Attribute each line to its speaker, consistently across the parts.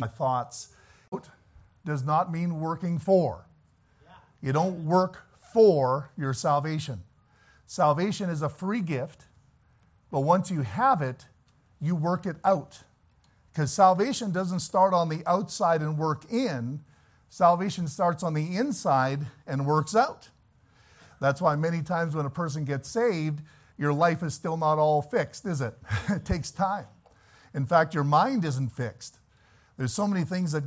Speaker 1: my thoughts does not mean working for. You don't work for your salvation. Salvation is a free gift, but once you have it, you work it out. Because salvation doesn't start on the outside and work in, salvation starts on the inside and works out. That's why many times when a person gets saved, your life is still not all fixed, is it? it takes time. In fact, your mind isn't fixed. There's so many things that.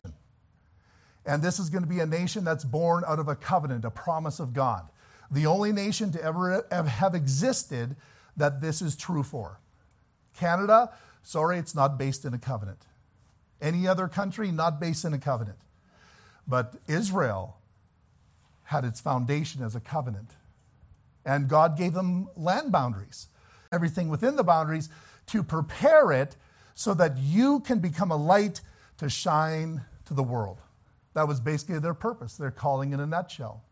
Speaker 1: And this is going to be a nation that's born out of a covenant, a promise of God. The only nation to ever have existed that this is true for. Canada, sorry, it's not based in a covenant. Any other country, not based in a covenant. But Israel had its foundation as a covenant. And God gave them land boundaries, everything within the boundaries to prepare it so that you can become a light to shine to the world. That was basically their purpose, their calling in a nutshell.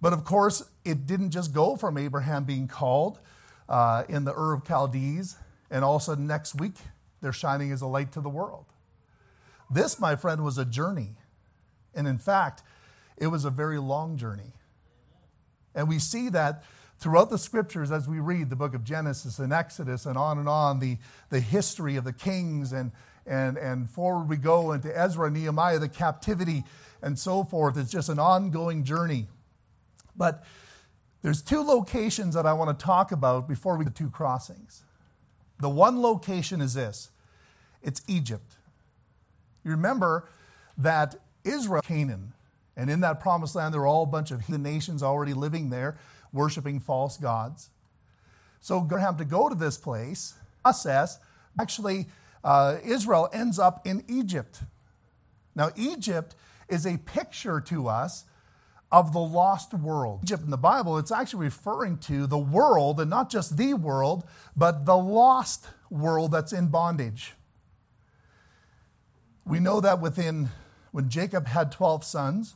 Speaker 1: But of course, it didn't just go from Abraham being called uh, in the Ur of Chaldees, and also next week they're shining as a light to the world. This, my friend, was a journey. And in fact, it was a very long journey. And we see that throughout the scriptures as we read the book of Genesis and Exodus and on and on, the, the history of the kings and, and, and forward we go into Ezra, Nehemiah, the captivity, and so forth. It's just an ongoing journey. But there's two locations that I want to talk about before we get to two crossings. The one location is this it's Egypt. You remember that Israel, Canaan, and in that promised land, there were all a bunch of heathen nations already living there, worshiping false gods. So Graham to have to go to this place, process, actually, uh, Israel ends up in Egypt. Now, Egypt is a picture to us of the lost world. Egypt in the Bible, it's actually referring to the world, and not just the world, but the lost world that's in bondage. We know that within, when Jacob had 12 sons,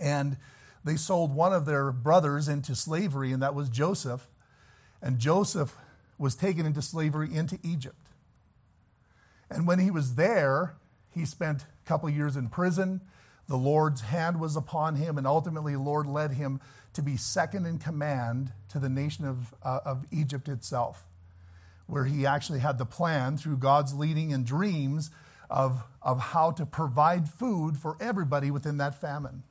Speaker 1: and they sold one of their brothers into slavery, and that was Joseph. And Joseph was taken into slavery into Egypt. And when he was there, he spent a couple years in prison. The Lord's hand was upon him, and ultimately, the Lord led him to be second in command to the nation of, uh, of Egypt itself, where he actually had the plan through God's leading and dreams of, of how to provide food for everybody within that famine.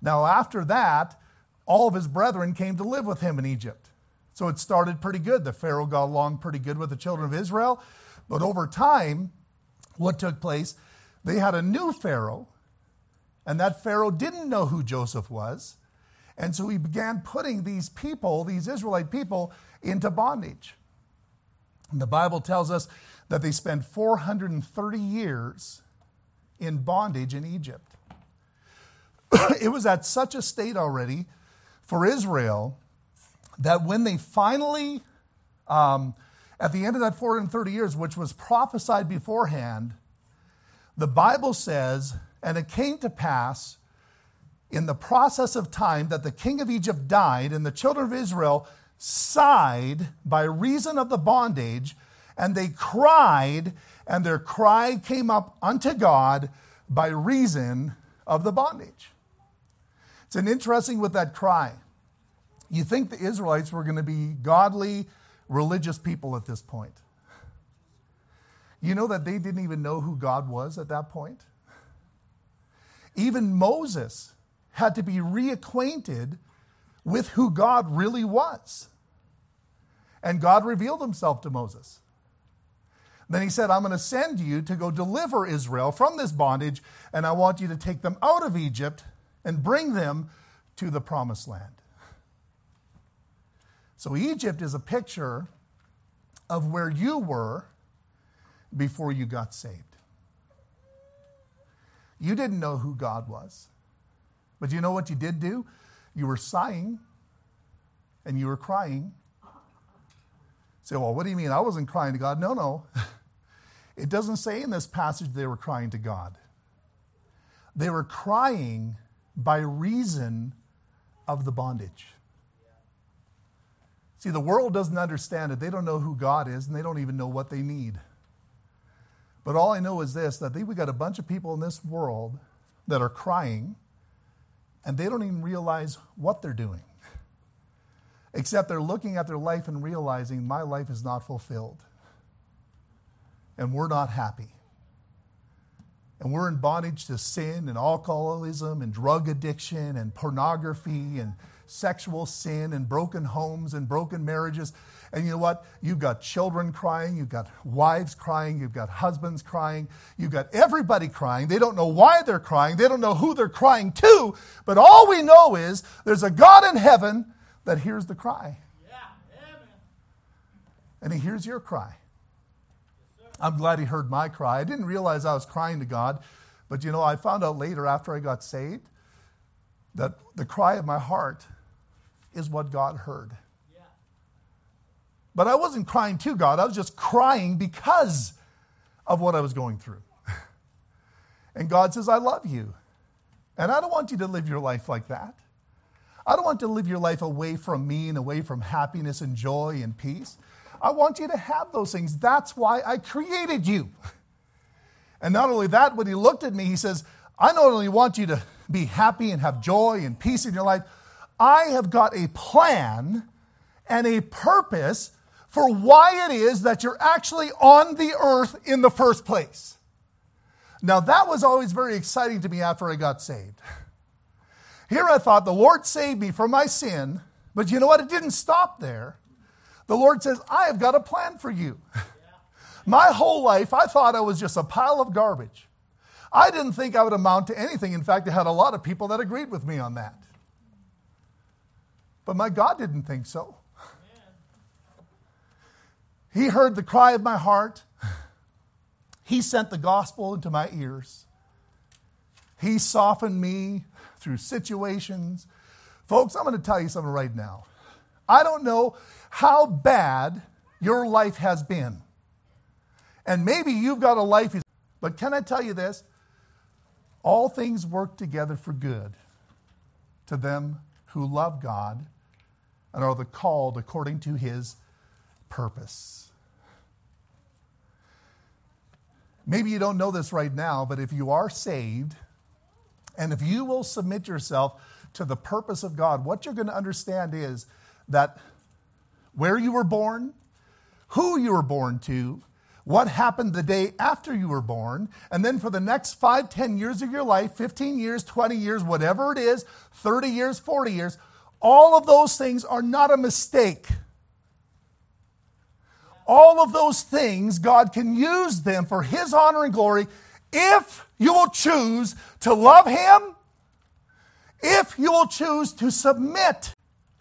Speaker 1: Now, after that, all of his brethren came to live with him in Egypt. So it started pretty good. The Pharaoh got along pretty good with the children of Israel. But over time, what took place, they had a new Pharaoh, and that Pharaoh didn't know who Joseph was. And so he began putting these people, these Israelite people, into bondage. And the Bible tells us that they spent 430 years in bondage in Egypt. it was at such a state already for Israel that when they finally, um, at the end of that 430 years, which was prophesied beforehand, the Bible says, and it came to pass in the process of time that the king of Egypt died, and the children of Israel sighed by reason of the bondage, and they cried, and their cry came up unto God by reason of the bondage. It's an interesting with that cry. You think the Israelites were going to be godly, religious people at this point. You know that they didn't even know who God was at that point? Even Moses had to be reacquainted with who God really was. And God revealed himself to Moses. Then he said, I'm going to send you to go deliver Israel from this bondage, and I want you to take them out of Egypt and bring them to the promised land. So, Egypt is a picture of where you were before you got saved. You didn't know who God was. But you know what you did do? You were sighing and you were crying. Say, well, what do you mean? I wasn't crying to God. No, no. It doesn't say in this passage they were crying to God. They were crying by reason of the bondage. See, the world doesn't understand it. They don't know who God is, and they don't even know what they need. But all I know is this that we got a bunch of people in this world that are crying and they don't even realize what they're doing. Except they're looking at their life and realizing my life is not fulfilled. And we're not happy. And we're in bondage to sin and alcoholism and drug addiction and pornography and sexual sin and broken homes and broken marriages. And you know what? You've got children crying, you've got wives crying, you've got husbands crying, you've got everybody crying. They don't know why they're crying, they don't know who they're crying to, but all we know is there's a God in heaven that hears the cry. And he hears your cry. I'm glad he heard my cry. I didn't realize I was crying to God, but you know, I found out later after I got saved that the cry of my heart is what God heard. But I wasn't crying to God, I was just crying because of what I was going through. And God says, I love you. And I don't want you to live your life like that. I don't want to live your life away from me and away from happiness and joy and peace. I want you to have those things. That's why I created you. And not only that, when he looked at me, he says, I not only want you to be happy and have joy and peace in your life, I have got a plan and a purpose for why it is that you're actually on the earth in the first place. Now, that was always very exciting to me after I got saved. Here I thought the Lord saved me from my sin, but you know what? It didn't stop there. The Lord says, I have got a plan for you. My whole life, I thought I was just a pile of garbage. I didn't think I would amount to anything. In fact, I had a lot of people that agreed with me on that. But my God didn't think so. He heard the cry of my heart. He sent the gospel into my ears. He softened me through situations. Folks, I'm going to tell you something right now. I don't know how bad your life has been. And maybe you've got a life, but can I tell you this? All things work together for good to them who love God and are the called according to his purpose. Maybe you don't know this right now, but if you are saved, and if you will submit yourself to the purpose of God, what you're going to understand is that where you were born, who you were born to, what happened the day after you were born, and then for the next five, ten years of your life 15 years, 20 years, whatever it is 30 years, 40 years all of those things are not a mistake. All of those things, God can use them for His honor and glory if you will choose to love Him, if you will choose to submit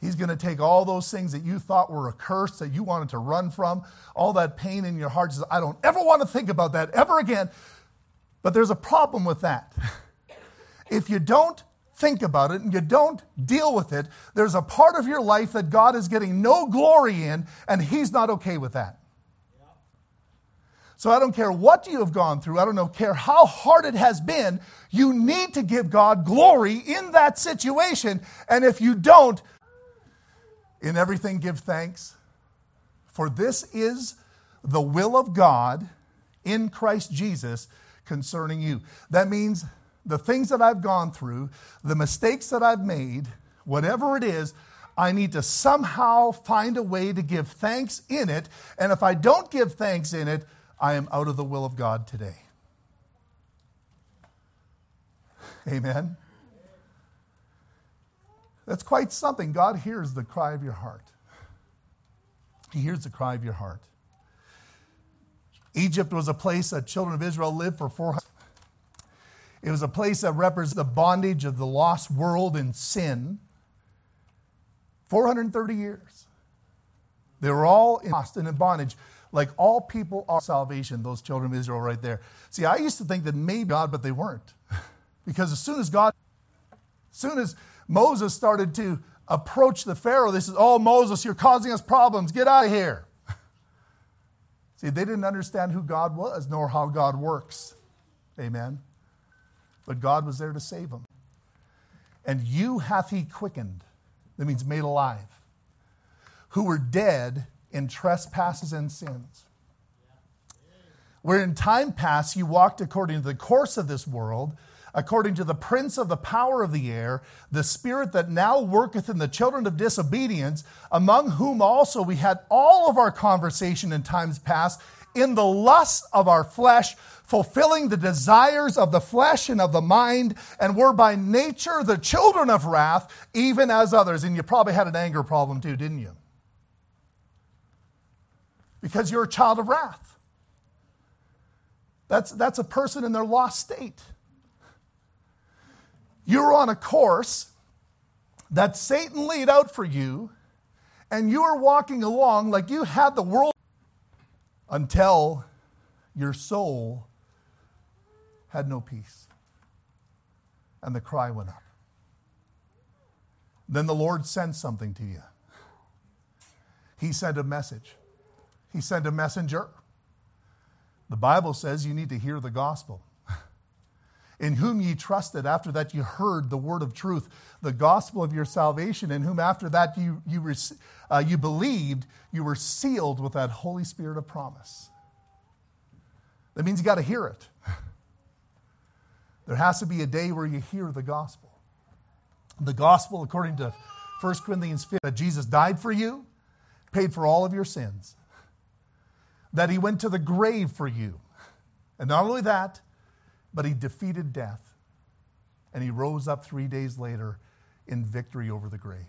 Speaker 1: He's going to take all those things that you thought were a curse that you wanted to run from, all that pain in your heart. Says, I don't ever want to think about that ever again. But there's a problem with that. if you don't think about it and you don't deal with it, there's a part of your life that God is getting no glory in, and He's not okay with that. So I don't care what you have gone through, I don't care how hard it has been, you need to give God glory in that situation. And if you don't, in everything, give thanks, for this is the will of God in Christ Jesus concerning you. That means the things that I've gone through, the mistakes that I've made, whatever it is, I need to somehow find a way to give thanks in it. And if I don't give thanks in it, I am out of the will of God today. Amen. That's quite something. God hears the cry of your heart. He hears the cry of your heart. Egypt was a place that children of Israel lived for 400 it was a place that represents the bondage of the lost world in sin. 430 years. They were all lost and in bondage, like all people are salvation, those children of Israel right there. See, I used to think that maybe God, but they weren't. Because as soon as God, as soon as Moses started to approach the Pharaoh. They said, Oh, Moses, you're causing us problems. Get out of here. See, they didn't understand who God was nor how God works. Amen. But God was there to save him. And you hath he quickened. That means made alive. Who were dead in trespasses and sins. where in time past you walked according to the course of this world, according to the prince of the power of the air, the spirit that now worketh in the children of disobedience, among whom also we had all of our conversation in times past in the lust of our flesh, fulfilling the desires of the flesh and of the mind, and were by nature the children of wrath, even as others. And you probably had an anger problem too, didn't you? Because you're a child of wrath. That's, that's a person in their lost state. You're on a course that Satan laid out for you, and you are walking along like you had the world until your soul had no peace. And the cry went up. Then the Lord sent something to you. He sent a message, He sent a messenger. The Bible says you need to hear the gospel. In whom ye trusted, after that you heard the word of truth, the gospel of your salvation, in whom after that you, you, uh, you believed, you were sealed with that Holy Spirit of promise. That means you got to hear it. There has to be a day where you hear the gospel. The gospel, according to 1 Corinthians 5, that Jesus died for you, paid for all of your sins that he went to the grave for you. And not only that, but he defeated death. And he rose up three days later in victory over the grave.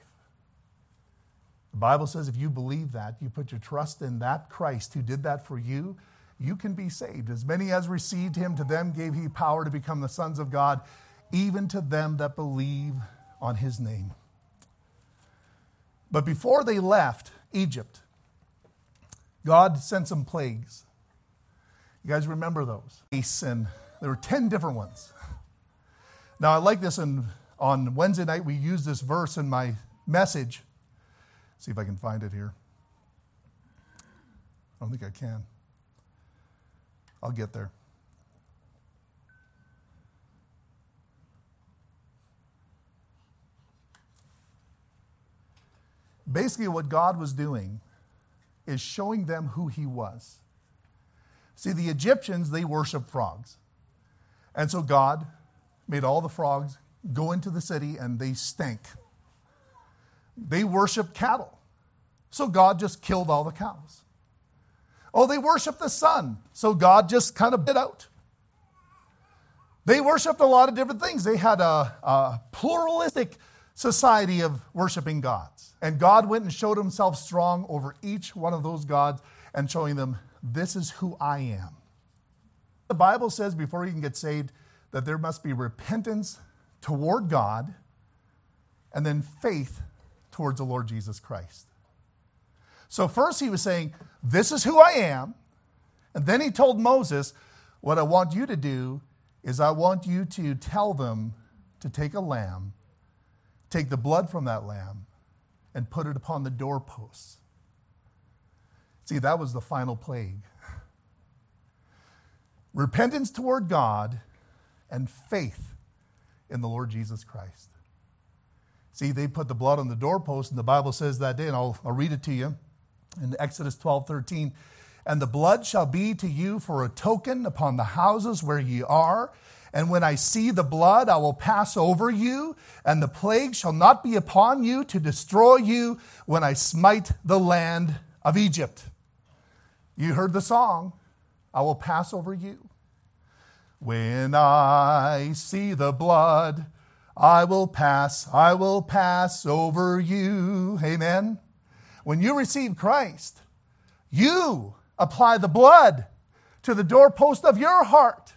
Speaker 1: The Bible says if you believe that, you put your trust in that Christ who did that for you, you can be saved. As many as received him, to them gave he power to become the sons of God, even to them that believe on his name. But before they left Egypt, God sent some plagues. You guys remember those? And there were 10 different ones. Now, I like this, and on Wednesday night, we used this verse in my message. See if I can find it here. I don't think I can. I'll get there. Basically, what God was doing is showing them who he was. See, the Egyptians, they worship frogs. And so God made all the frogs go into the city and they stank. They worship cattle. So God just killed all the cows. Oh, they worship the sun. So God just kind of bit out. They worshiped a lot of different things. They had a, a pluralistic society of worshiping gods. And God went and showed himself strong over each one of those gods and showing them, this is who I am. The Bible says before you can get saved that there must be repentance toward God and then faith towards the Lord Jesus Christ. So, first he was saying, This is who I am. And then he told Moses, What I want you to do is I want you to tell them to take a lamb Take the blood from that lamb and put it upon the doorposts. See, that was the final plague. Repentance toward God and faith in the Lord Jesus Christ. See, they put the blood on the doorpost, and the Bible says that day, and I'll, I'll read it to you in Exodus 12 13. And the blood shall be to you for a token upon the houses where ye are. And when I see the blood, I will pass over you, and the plague shall not be upon you to destroy you when I smite the land of Egypt. You heard the song, I will pass over you. When I see the blood, I will pass, I will pass over you. Amen. When you receive Christ, you apply the blood to the doorpost of your heart.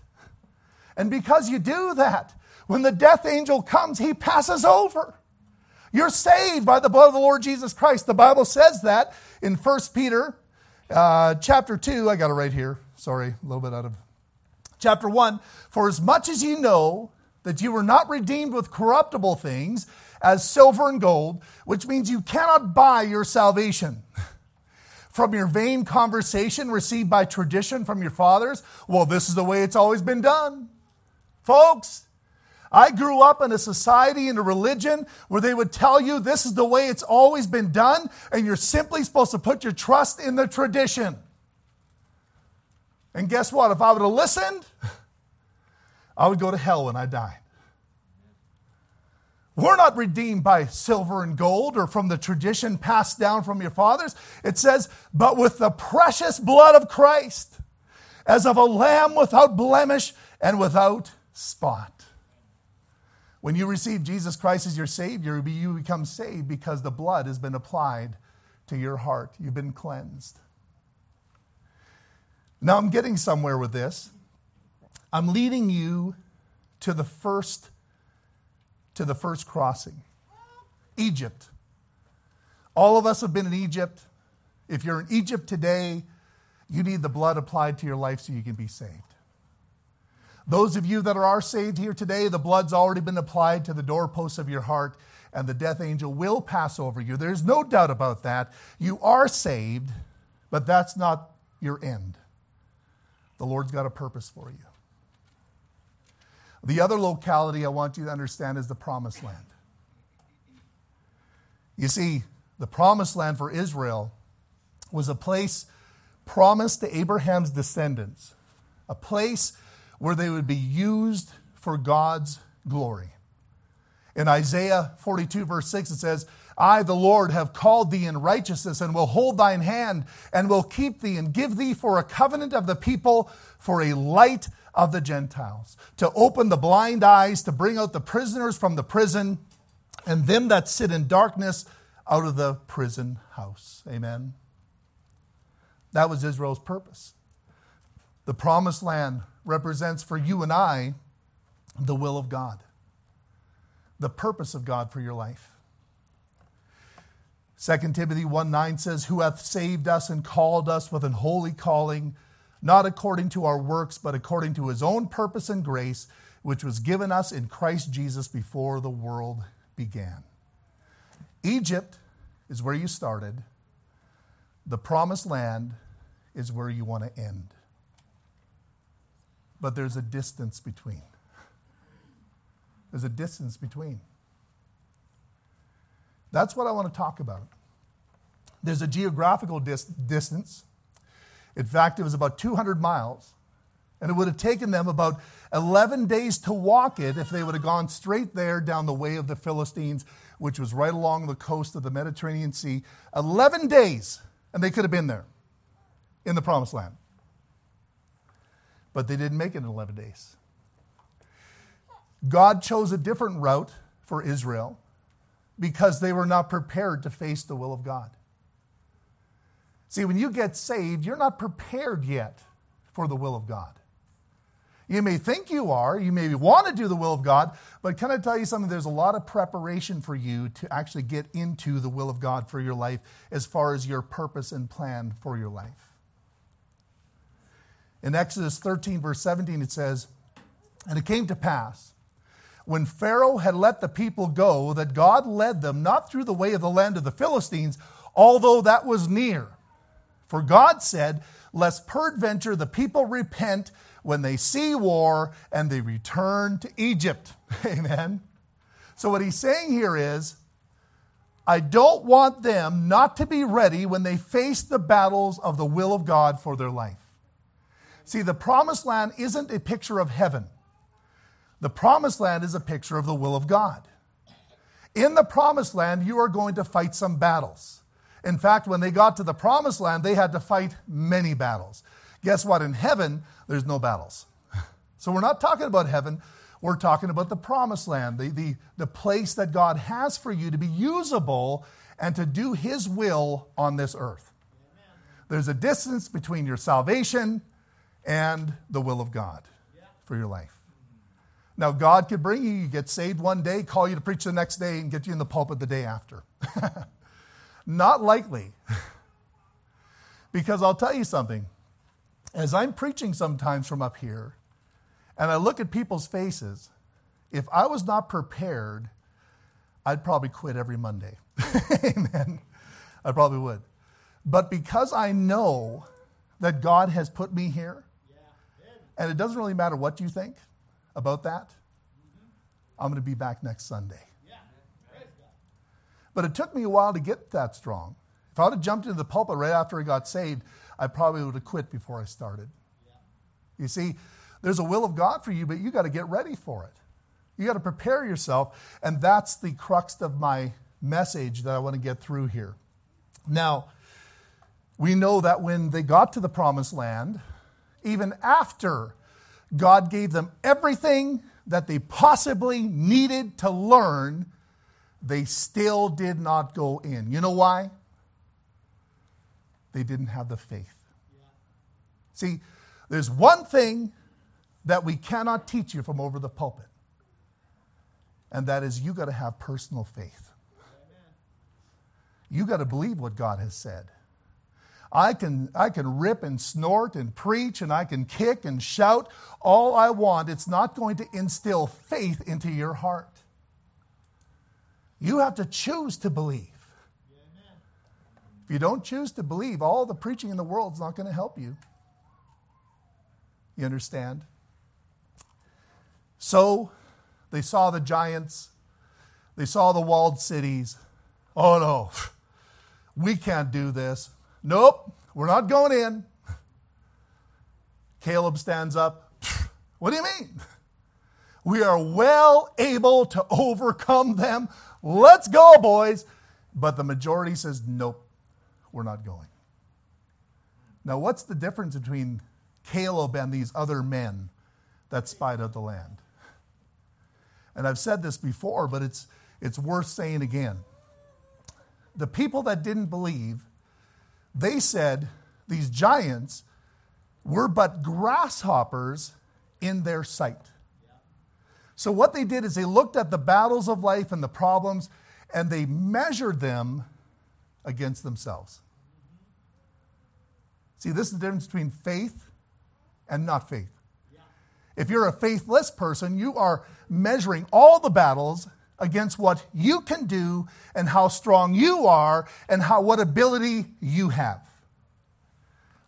Speaker 1: And because you do that, when the death angel comes, he passes over. You're saved by the blood of the Lord Jesus Christ. The Bible says that in 1 Peter uh, chapter 2. I got it right here. Sorry, a little bit out of chapter 1. For as much as you know that you were not redeemed with corruptible things, as silver and gold, which means you cannot buy your salvation. From your vain conversation received by tradition from your fathers, well, this is the way it's always been done. Folks, I grew up in a society and a religion where they would tell you this is the way it's always been done, and you're simply supposed to put your trust in the tradition. And guess what? If I would have listened, I would go to hell when I died. We're not redeemed by silver and gold or from the tradition passed down from your fathers. It says, but with the precious blood of Christ, as of a lamb without blemish and without spot. When you receive Jesus Christ as your Savior, you become saved because the blood has been applied to your heart. You've been cleansed. Now I'm getting somewhere with this. I'm leading you to the first to the first crossing. Egypt. All of us have been in Egypt. If you're in Egypt today, you need the blood applied to your life so you can be saved. Those of you that are saved here today, the blood's already been applied to the doorposts of your heart, and the death angel will pass over you. There's no doubt about that. You are saved, but that's not your end. The Lord's got a purpose for you. The other locality I want you to understand is the promised land. You see, the promised land for Israel was a place promised to Abraham's descendants, a place where they would be used for God's glory. In Isaiah 42, verse 6, it says, I, the Lord, have called thee in righteousness and will hold thine hand and will keep thee and give thee for a covenant of the people, for a light of the Gentiles, to open the blind eyes, to bring out the prisoners from the prison, and them that sit in darkness out of the prison house. Amen. That was Israel's purpose. The promised land represents for you and I the will of God, the purpose of God for your life. 2 Timothy 1 9 says, Who hath saved us and called us with an holy calling, not according to our works, but according to his own purpose and grace, which was given us in Christ Jesus before the world began. Egypt is where you started, the promised land is where you want to end. But there's a distance between. There's a distance between. That's what I want to talk about. There's a geographical dis- distance. In fact, it was about 200 miles. And it would have taken them about 11 days to walk it if they would have gone straight there down the way of the Philistines, which was right along the coast of the Mediterranean Sea. 11 days, and they could have been there in the promised land. But they didn't make it in 11 days. God chose a different route for Israel because they were not prepared to face the will of God. See, when you get saved, you're not prepared yet for the will of God. You may think you are, you may want to do the will of God, but can I tell you something? There's a lot of preparation for you to actually get into the will of God for your life as far as your purpose and plan for your life. In Exodus 13, verse 17, it says, And it came to pass when Pharaoh had let the people go, that God led them not through the way of the land of the Philistines, although that was near. For God said, Lest peradventure the people repent when they see war and they return to Egypt. Amen. So, what he's saying here is, I don't want them not to be ready when they face the battles of the will of God for their life. See, the promised land isn't a picture of heaven. The promised land is a picture of the will of God. In the promised land, you are going to fight some battles. In fact, when they got to the promised land, they had to fight many battles. Guess what? In heaven, there's no battles. So we're not talking about heaven. We're talking about the promised land, the, the, the place that God has for you to be usable and to do His will on this earth. There's a distance between your salvation and the will of God for your life. Now, God could bring you, you get saved one day, call you to preach the next day, and get you in the pulpit the day after. Not likely. because I'll tell you something. As I'm preaching sometimes from up here, and I look at people's faces, if I was not prepared, I'd probably quit every Monday. Amen. I probably would. But because I know that God has put me here, and it doesn't really matter what you think, about that, I'm going to be back next Sunday. But it took me a while to get that strong. If I would have jumped into the pulpit right after I got saved, I probably would have quit before I started. You see, there's a will of God for you, but you got to get ready for it. You got to prepare yourself. And that's the crux of my message that I want to get through here. Now, we know that when they got to the promised land, even after God gave them everything that they possibly needed to learn, they still did not go in. You know why? They didn't have the faith. See, there's one thing that we cannot teach you from over the pulpit, and that is you got to have personal faith. You got to believe what God has said. I can, I can rip and snort and preach and I can kick and shout all I want. It's not going to instill faith into your heart. You have to choose to believe. If you don't choose to believe, all the preaching in the world is not going to help you. You understand? So they saw the giants, they saw the walled cities. Oh no, we can't do this. Nope, we're not going in. Caleb stands up. What do you mean? We are well able to overcome them. Let's go, boys. But the majority says, nope, we're not going. Now, what's the difference between Caleb and these other men that spied out the land? And I've said this before, but it's, it's worth saying again. The people that didn't believe they said these giants were but grasshoppers in their sight. So, what they did is they looked at the battles of life and the problems and they measured them against themselves. See, this is the difference between faith and not faith. If you're a faithless person, you are measuring all the battles against what you can do and how strong you are and how what ability you have,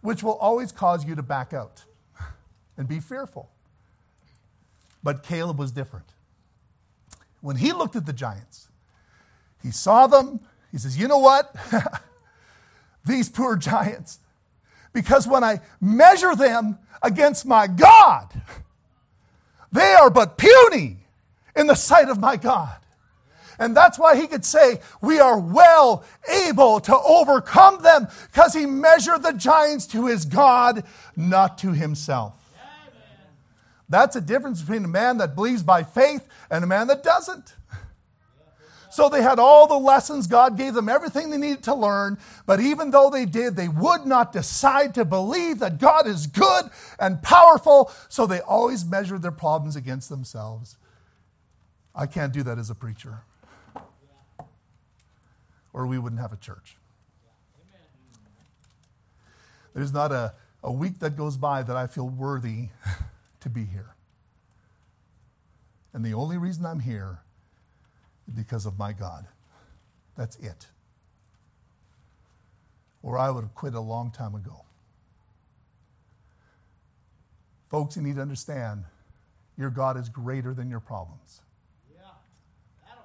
Speaker 1: which will always cause you to back out and be fearful. But Caleb was different. When he looked at the giants, he saw them. He says, You know what? These poor giants, because when I measure them against my God, they are but puny in the sight of my God. And that's why he could say, We are well able to overcome them because he measured the giants to his God, not to himself. That's a difference between a man that believes by faith and a man that doesn't. So they had all the lessons. God gave them everything they needed to learn. But even though they did, they would not decide to believe that God is good and powerful. So they always measured their problems against themselves. I can't do that as a preacher or we wouldn't have a church. There's not a, a week that goes by that I feel worthy to be here. And the only reason I'm here is because of my God. That's it. Or I would have quit a long time ago. Folks, you need to understand your God is greater than your problems.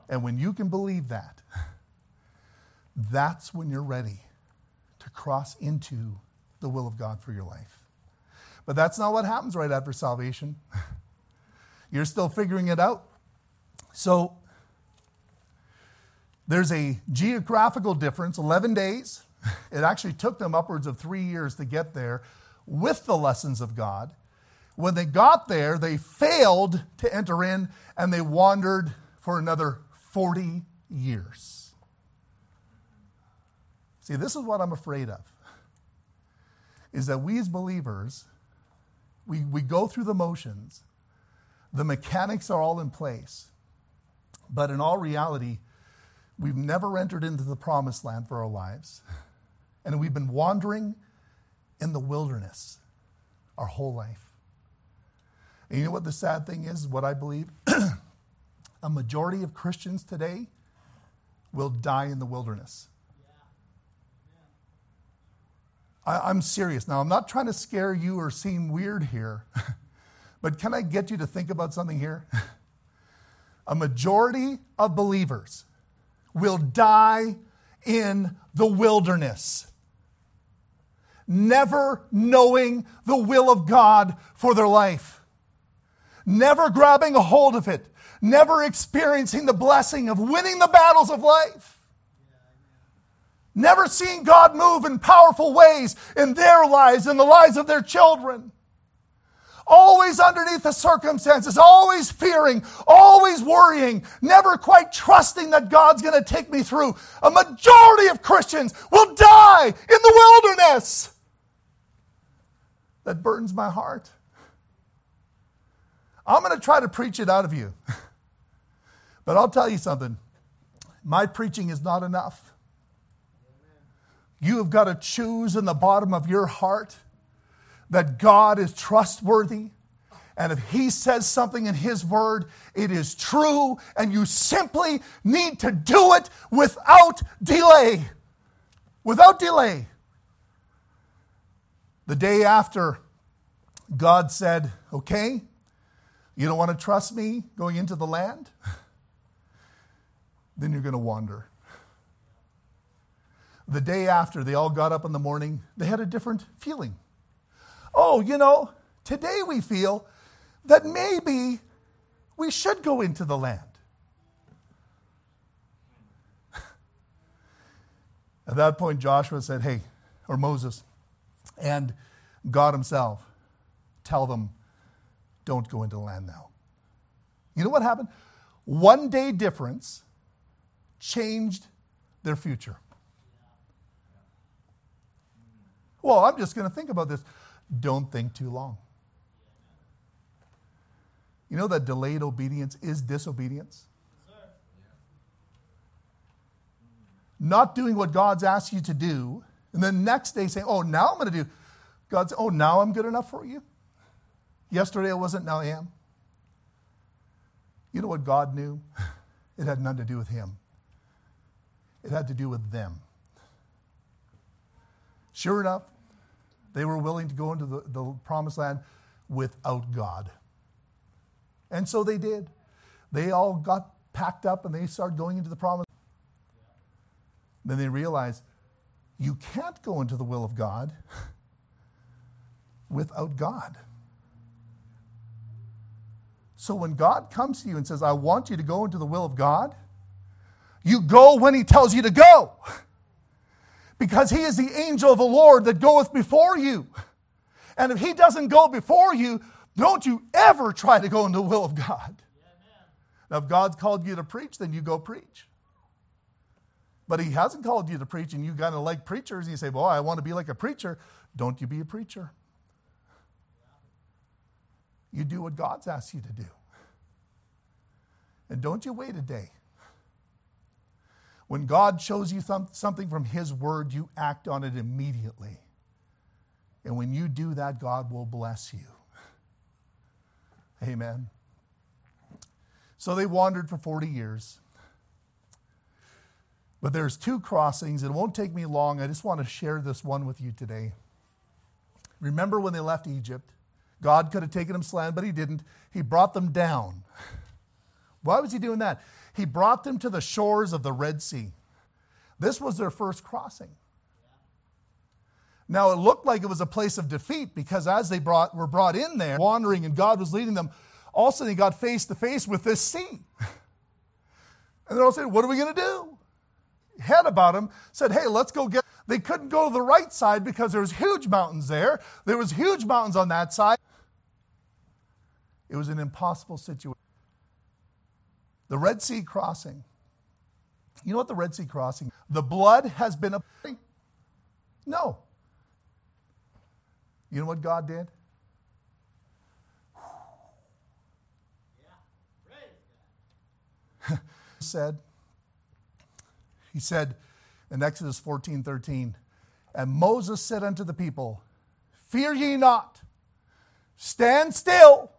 Speaker 1: And when you can believe that, that's when you're ready to cross into the will of God for your life. But that's not what happens right after salvation. You're still figuring it out. So there's a geographical difference 11 days. It actually took them upwards of three years to get there with the lessons of God. When they got there, they failed to enter in and they wandered for another 40 years. See, this is what I'm afraid of. Is that we as believers, we, we go through the motions, the mechanics are all in place, but in all reality, we've never entered into the promised land for our lives. And we've been wandering in the wilderness our whole life. And you know what the sad thing is, what I believe? a majority of Christians today will die in the wilderness. I, am serious. Now, I'm not trying to scare you or seem weird here, but can I get you to think about something here? A majority of believers will die in the wilderness. never knowing the will of God for their life, never grabbing a hold of it, never experiencing the blessing of winning the battles of life, never seeing God move in powerful ways in their lives and the lives of their children. Always underneath the circumstances, always fearing, always worrying, never quite trusting that God's going to take me through. A majority of Christians will die in the wilderness. That burdens my heart. I'm going to try to preach it out of you. But I'll tell you something my preaching is not enough. You have got to choose in the bottom of your heart that God is trustworthy. And if He says something in His word, it is true, and you simply need to do it without delay. Without delay. The day after God said, Okay, you don't want to trust me going into the land? then you're going to wander. The day after, they all got up in the morning, they had a different feeling. Oh, you know, today we feel that maybe we should go into the land. At that point, Joshua said, Hey, or Moses, and God Himself, tell them, don't go into the land now. You know what happened? One day difference changed their future. Well, I'm just going to think about this. Don't think too long. You know that delayed obedience is disobedience? Not doing what God's asked you to do, and then next day saying, Oh, now I'm going to do. God's, Oh, now I'm good enough for you? Yesterday I wasn't, now I am. You know what God knew? It had nothing to do with Him, it had to do with them. Sure enough, they were willing to go into the, the promised land without God. And so they did. They all got packed up and they started going into the promised land. Then they realized you can't go into the will of God without God. So when God comes to you and says, I want you to go into the will of God, you go when He tells you to go because he is the angel of the Lord that goeth before you. And if he doesn't go before you, don't you ever try to go in the will of God. Now, if God's called you to preach, then you go preach. But he hasn't called you to preach, and you kind of like preachers, and you say, Well, I want to be like a preacher. Don't you be a preacher. You do what God's asked you to do. And don't you wait a day. When God shows you something from His Word, you act on it immediately. And when you do that, God will bless you. Amen. So they wandered for 40 years. But there's two crossings. It won't take me long. I just want to share this one with you today. Remember when they left Egypt? God could have taken them slant, but he didn't. He brought them down. Why was he doing that? He brought them to the shores of the Red Sea. This was their first crossing. Now, it looked like it was a place of defeat because as they brought, were brought in there, wandering, and God was leading them, all of a sudden they got face to face with this sea. And they're all saying, What are we going to do? Head about them said, Hey, let's go get. They couldn't go to the right side because there was huge mountains there. There was huge mountains on that side. It was an impossible situation. The Red Sea crossing. You know what the Red Sea crossing? The blood has been a No. You know what God did? said he said in Exodus 14 13, and Moses said unto the people, Fear ye not, stand still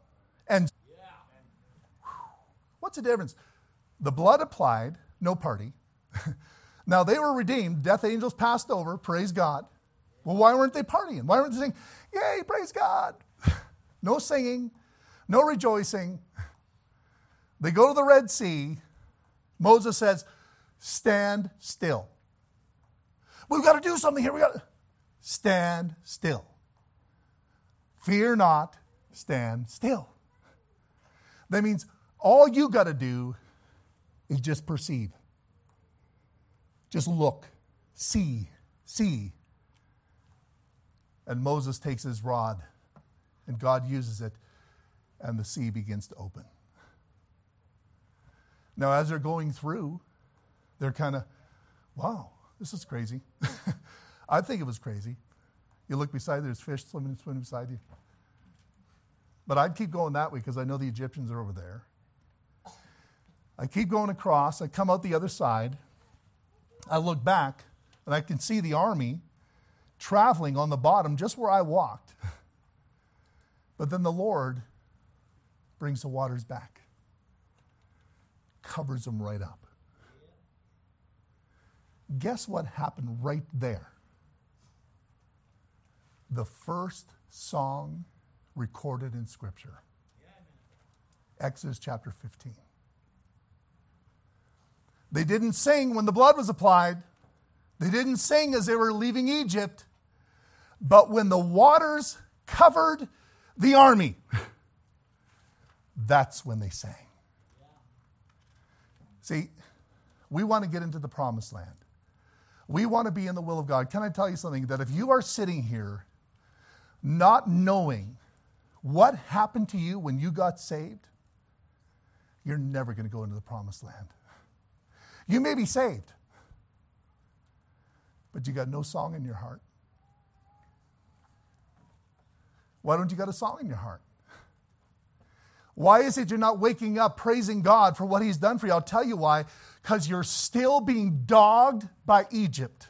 Speaker 1: What's the difference? The blood applied, no party. now they were redeemed. Death angels passed over, praise God. Well, why weren't they partying? Why weren't they saying, Yay, praise God? no singing, no rejoicing. They go to the Red Sea. Moses says, Stand still. We've got to do something here. We got to stand still. Fear not, stand still. That means all you got to do is just perceive. Just look, see, see. And Moses takes his rod, and God uses it, and the sea begins to open. Now, as they're going through, they're kind of, wow, this is crazy. I think it was crazy. You look beside, there's fish swimming, and swimming beside you. But I'd keep going that way because I know the Egyptians are over there. I keep going across. I come out the other side. I look back and I can see the army traveling on the bottom just where I walked. But then the Lord brings the waters back, covers them right up. Guess what happened right there? The first song recorded in Scripture Exodus chapter 15. They didn't sing when the blood was applied. They didn't sing as they were leaving Egypt. But when the waters covered the army, that's when they sang. See, we want to get into the promised land. We want to be in the will of God. Can I tell you something? That if you are sitting here not knowing what happened to you when you got saved, you're never going to go into the promised land. You may be saved, but you got no song in your heart. Why don't you got a song in your heart? Why is it you're not waking up praising God for what He's done for you? I'll tell you why. Because you're still being dogged by Egypt.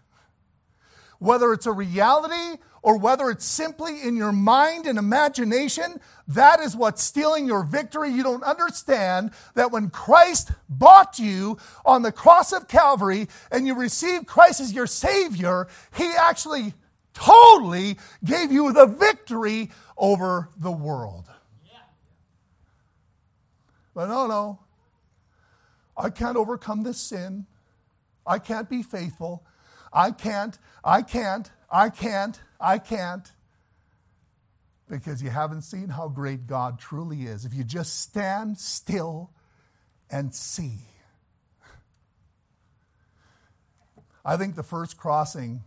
Speaker 1: Whether it's a reality or whether it's simply in your mind and imagination, that is what's stealing your victory. You don't understand that when Christ bought you on the cross of Calvary and you received Christ as your Savior, He actually totally gave you the victory over the world. But no, no. I can't overcome this sin. I can't be faithful. I can't, I can't, I can't. I can't because you haven't seen how great God truly is. If you just stand still and see. I think the first crossing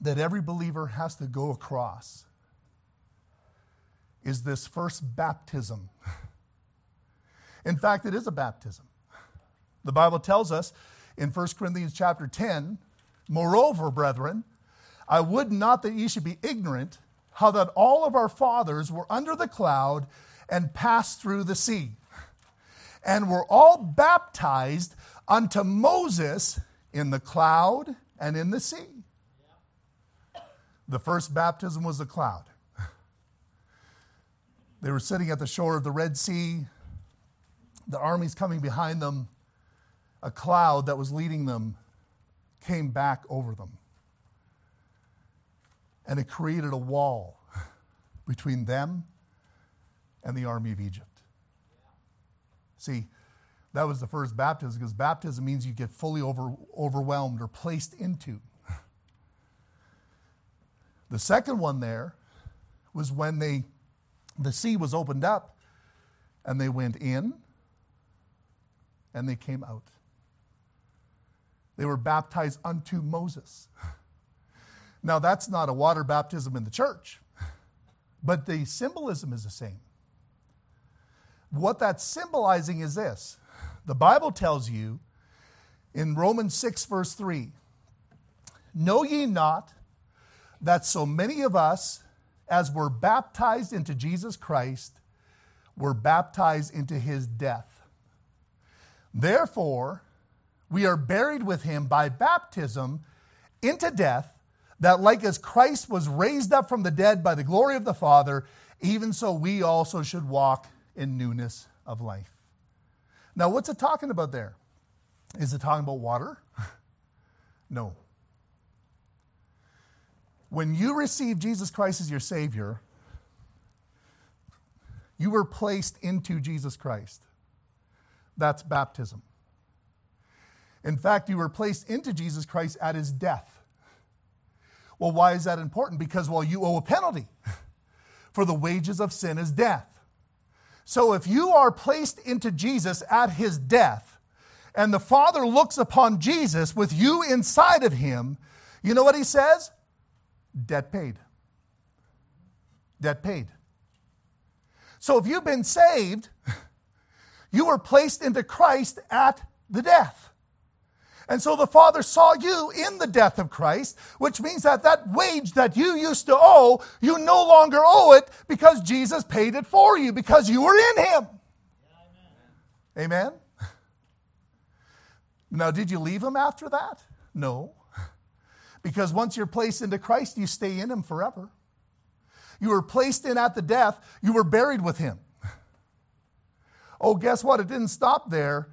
Speaker 1: that every believer has to go across is this first baptism. In fact, it is a baptism. The Bible tells us in 1 Corinthians chapter 10, moreover, brethren, I would not that ye should be ignorant how that all of our fathers were under the cloud and passed through the sea, and were all baptized unto Moses in the cloud and in the sea. The first baptism was the cloud. They were sitting at the shore of the Red Sea, the armies coming behind them. A cloud that was leading them came back over them and it created a wall between them and the army of Egypt. See, that was the first baptism because baptism means you get fully over, overwhelmed or placed into. The second one there was when they, the sea was opened up and they went in and they came out. They were baptized unto Moses. Now, that's not a water baptism in the church, but the symbolism is the same. What that's symbolizing is this the Bible tells you in Romans 6, verse 3 Know ye not that so many of us, as were baptized into Jesus Christ, were baptized into his death? Therefore, we are buried with him by baptism into death that like as Christ was raised up from the dead by the glory of the Father, even so we also should walk in newness of life. Now, what's it talking about there? Is it talking about water? no. When you receive Jesus Christ as your Savior, you were placed into Jesus Christ. That's baptism. In fact, you were placed into Jesus Christ at his death. Well, why is that important? Because, well, you owe a penalty. For the wages of sin is death. So if you are placed into Jesus at his death, and the Father looks upon Jesus with you inside of him, you know what he says? Debt paid. Debt paid. So if you've been saved, you were placed into Christ at the death. And so the Father saw you in the death of Christ, which means that that wage that you used to owe, you no longer owe it because Jesus paid it for you because you were in Him. Amen. amen? Now, did you leave Him after that? No. Because once you're placed into Christ, you stay in Him forever. You were placed in at the death, you were buried with Him. Oh, guess what? It didn't stop there.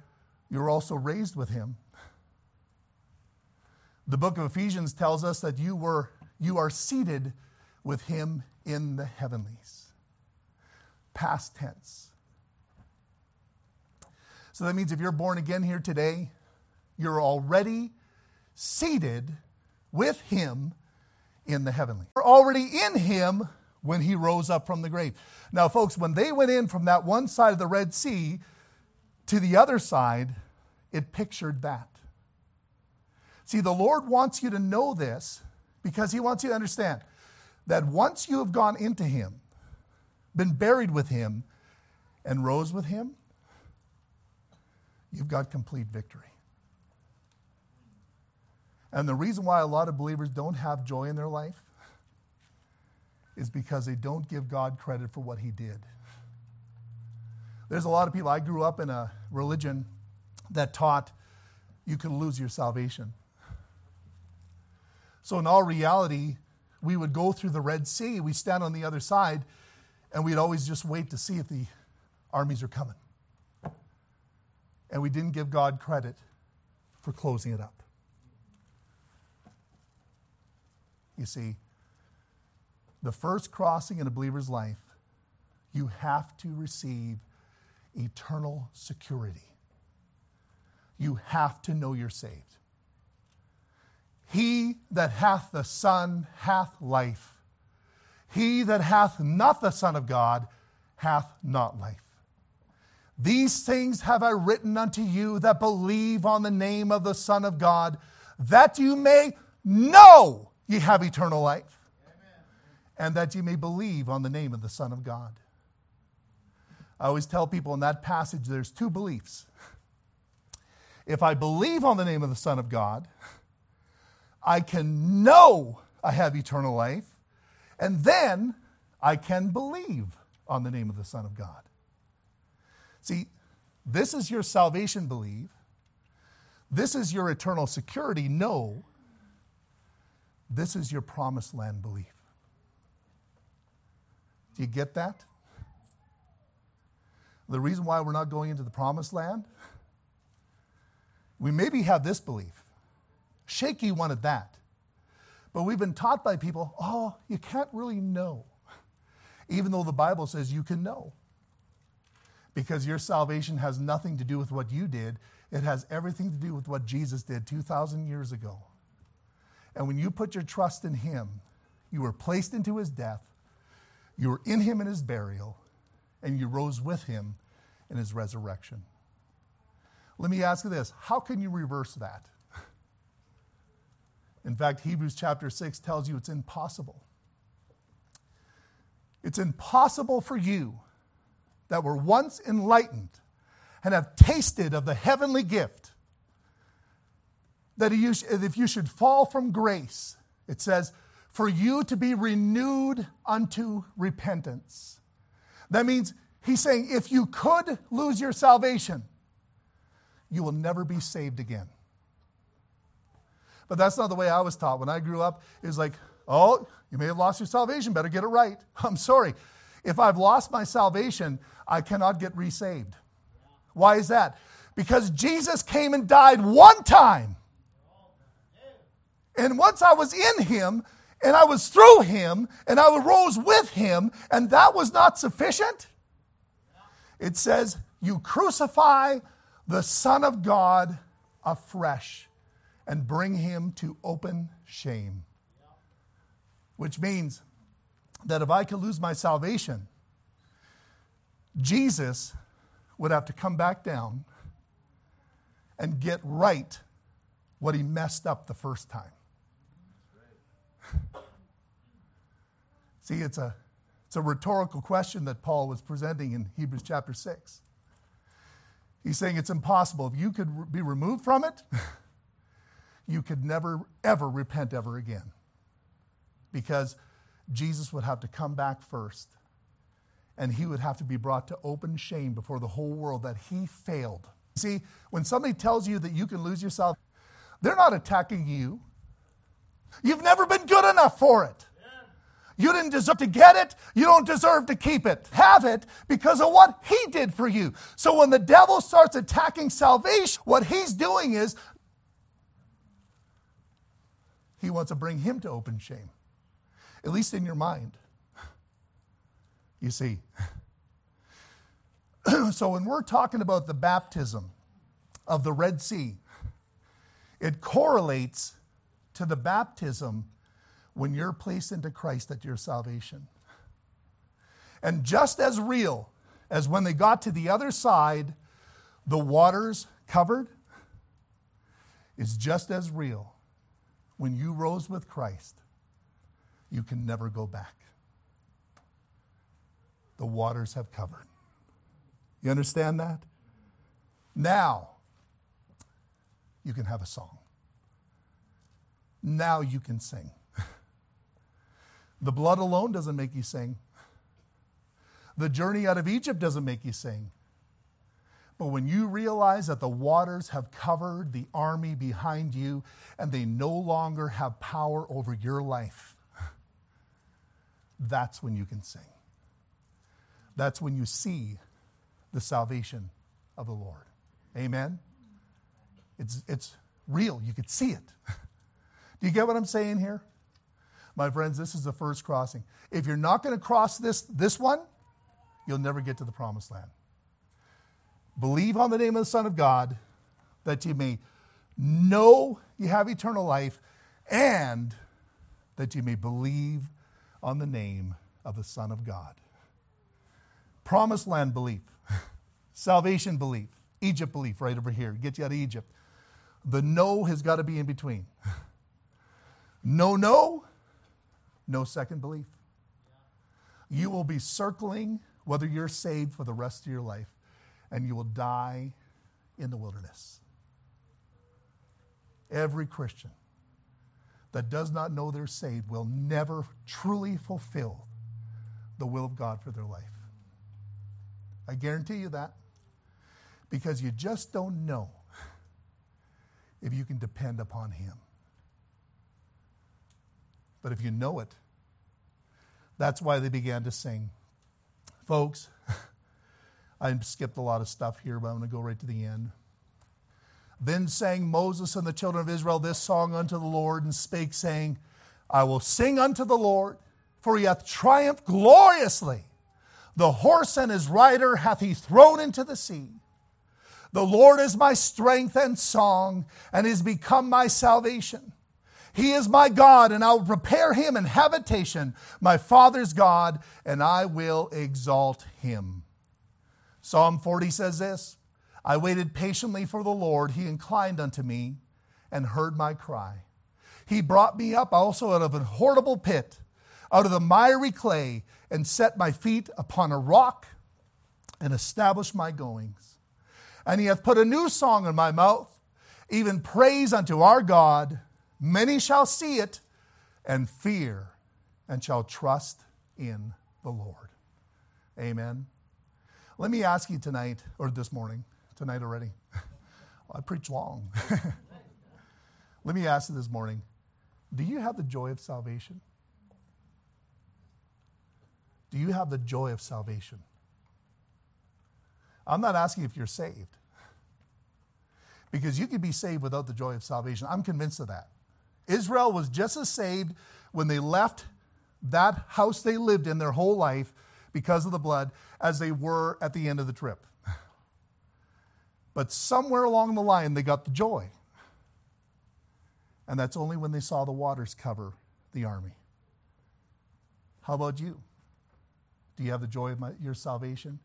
Speaker 1: You were also raised with Him. The book of Ephesians tells us that you were you are seated with him in the heavenlies. Past tense. So that means if you're born again here today, you're already seated with him in the heavenly. You're already in him when he rose up from the grave. Now, folks, when they went in from that one side of the Red Sea to the other side, it pictured that. See, the Lord wants you to know this because He wants you to understand that once you have gone into Him, been buried with Him, and rose with Him, you've got complete victory. And the reason why a lot of believers don't have joy in their life is because they don't give God credit for what He did. There's a lot of people, I grew up in a religion that taught you can lose your salvation. So, in all reality, we would go through the Red Sea, we stand on the other side, and we'd always just wait to see if the armies are coming. And we didn't give God credit for closing it up. You see, the first crossing in a believer's life, you have to receive eternal security. You have to know you're saved. He that hath the Son hath life. He that hath not the Son of God hath not life. These things have I written unto you that believe on the name of the Son of God, that you may know ye have eternal life, Amen. and that ye may believe on the name of the Son of God. I always tell people in that passage there's two beliefs. If I believe on the name of the Son of God, I can know I have eternal life, and then I can believe on the name of the Son of God. See, this is your salvation believe. This is your eternal security know. This is your promised land belief. Do you get that? The reason why we're not going into the promised land, we maybe have this belief Shaky wanted that. But we've been taught by people, oh, you can't really know, even though the Bible says you can know. Because your salvation has nothing to do with what you did, it has everything to do with what Jesus did 2,000 years ago. And when you put your trust in Him, you were placed into His death, you were in Him in His burial, and you rose with Him in His resurrection. Let me ask you this how can you reverse that? In fact, Hebrews chapter 6 tells you it's impossible. It's impossible for you that were once enlightened and have tasted of the heavenly gift that if you should fall from grace, it says, for you to be renewed unto repentance. That means he's saying if you could lose your salvation, you will never be saved again. But that's not the way I was taught. When I grew up, it was like, oh, you may have lost your salvation, better get it right. I'm sorry. If I've lost my salvation, I cannot get resaved. Why is that? Because Jesus came and died one time. And once I was in him, and I was through him, and I rose with him, and that was not sufficient. It says, You crucify the Son of God afresh and bring him to open shame. which means that if I could lose my salvation, Jesus would have to come back down and get right what he messed up the first time. See, it's a, it's a rhetorical question that Paul was presenting in Hebrews chapter 6. He's saying it's impossible. If you could be removed from it, you could never, ever repent ever again. Because Jesus would have to come back first, and he would have to be brought to open shame before the whole world that he failed. See, when somebody tells you that you can lose yourself, they're not attacking you. You've never been good enough for it. You didn't deserve to get it. You don't deserve to keep it. Have it because of what he did for you. So when the devil starts attacking salvation, what he's doing is he wants to bring him to open shame, at least in your mind. You see. so when we're talking about the baptism of the Red Sea, it correlates to the baptism when you're placed into Christ at your salvation. And just as real as when they got to the other side, the waters covered, is just as real when you rose with Christ. You can never go back. The waters have covered. You understand that? Now, you can have a song. Now you can sing. The blood alone doesn't make you sing. The journey out of Egypt doesn't make you sing. But when you realize that the waters have covered the army behind you and they no longer have power over your life, that's when you can sing. That's when you see the salvation of the Lord. Amen? It's, it's real. You could see it. Do you get what I'm saying here? My friends, this is the first crossing. If you're not going to cross this, this one, you'll never get to the promised land. Believe on the name of the Son of God that you may know you have eternal life and that you may believe on the name of the Son of God. Promised land belief, salvation belief, Egypt belief right over here, get you out of Egypt. The know has got to be in between. No, no, no second belief. You will be circling whether you're saved for the rest of your life, and you will die in the wilderness. Every Christian that does not know they're saved will never truly fulfill the will of God for their life. I guarantee you that. Because you just don't know if you can depend upon Him. But if you know it, that's why they began to sing. Folks, I skipped a lot of stuff here, but I'm going to go right to the end. Then sang Moses and the children of Israel this song unto the Lord, and spake, saying, I will sing unto the Lord, for he hath triumphed gloriously. The horse and his rider hath he thrown into the sea. The Lord is my strength and song, and is become my salvation. He is my God, and I will prepare him an habitation, my father's God, and I will exalt him. Psalm 40 says this I waited patiently for the Lord. He inclined unto me and heard my cry. He brought me up also out of an horrible pit, out of the miry clay, and set my feet upon a rock and established my goings. And he hath put a new song in my mouth, even praise unto our God. Many shall see it and fear and shall trust in the Lord. Amen. Let me ask you tonight, or this morning, tonight already. I preach long. Let me ask you this morning do you have the joy of salvation? Do you have the joy of salvation? I'm not asking if you're saved, because you could be saved without the joy of salvation. I'm convinced of that. Israel was just as saved when they left that house they lived in their whole life because of the blood as they were at the end of the trip. But somewhere along the line, they got the joy. And that's only when they saw the waters cover the army. How about you? Do you have the joy of my, your salvation?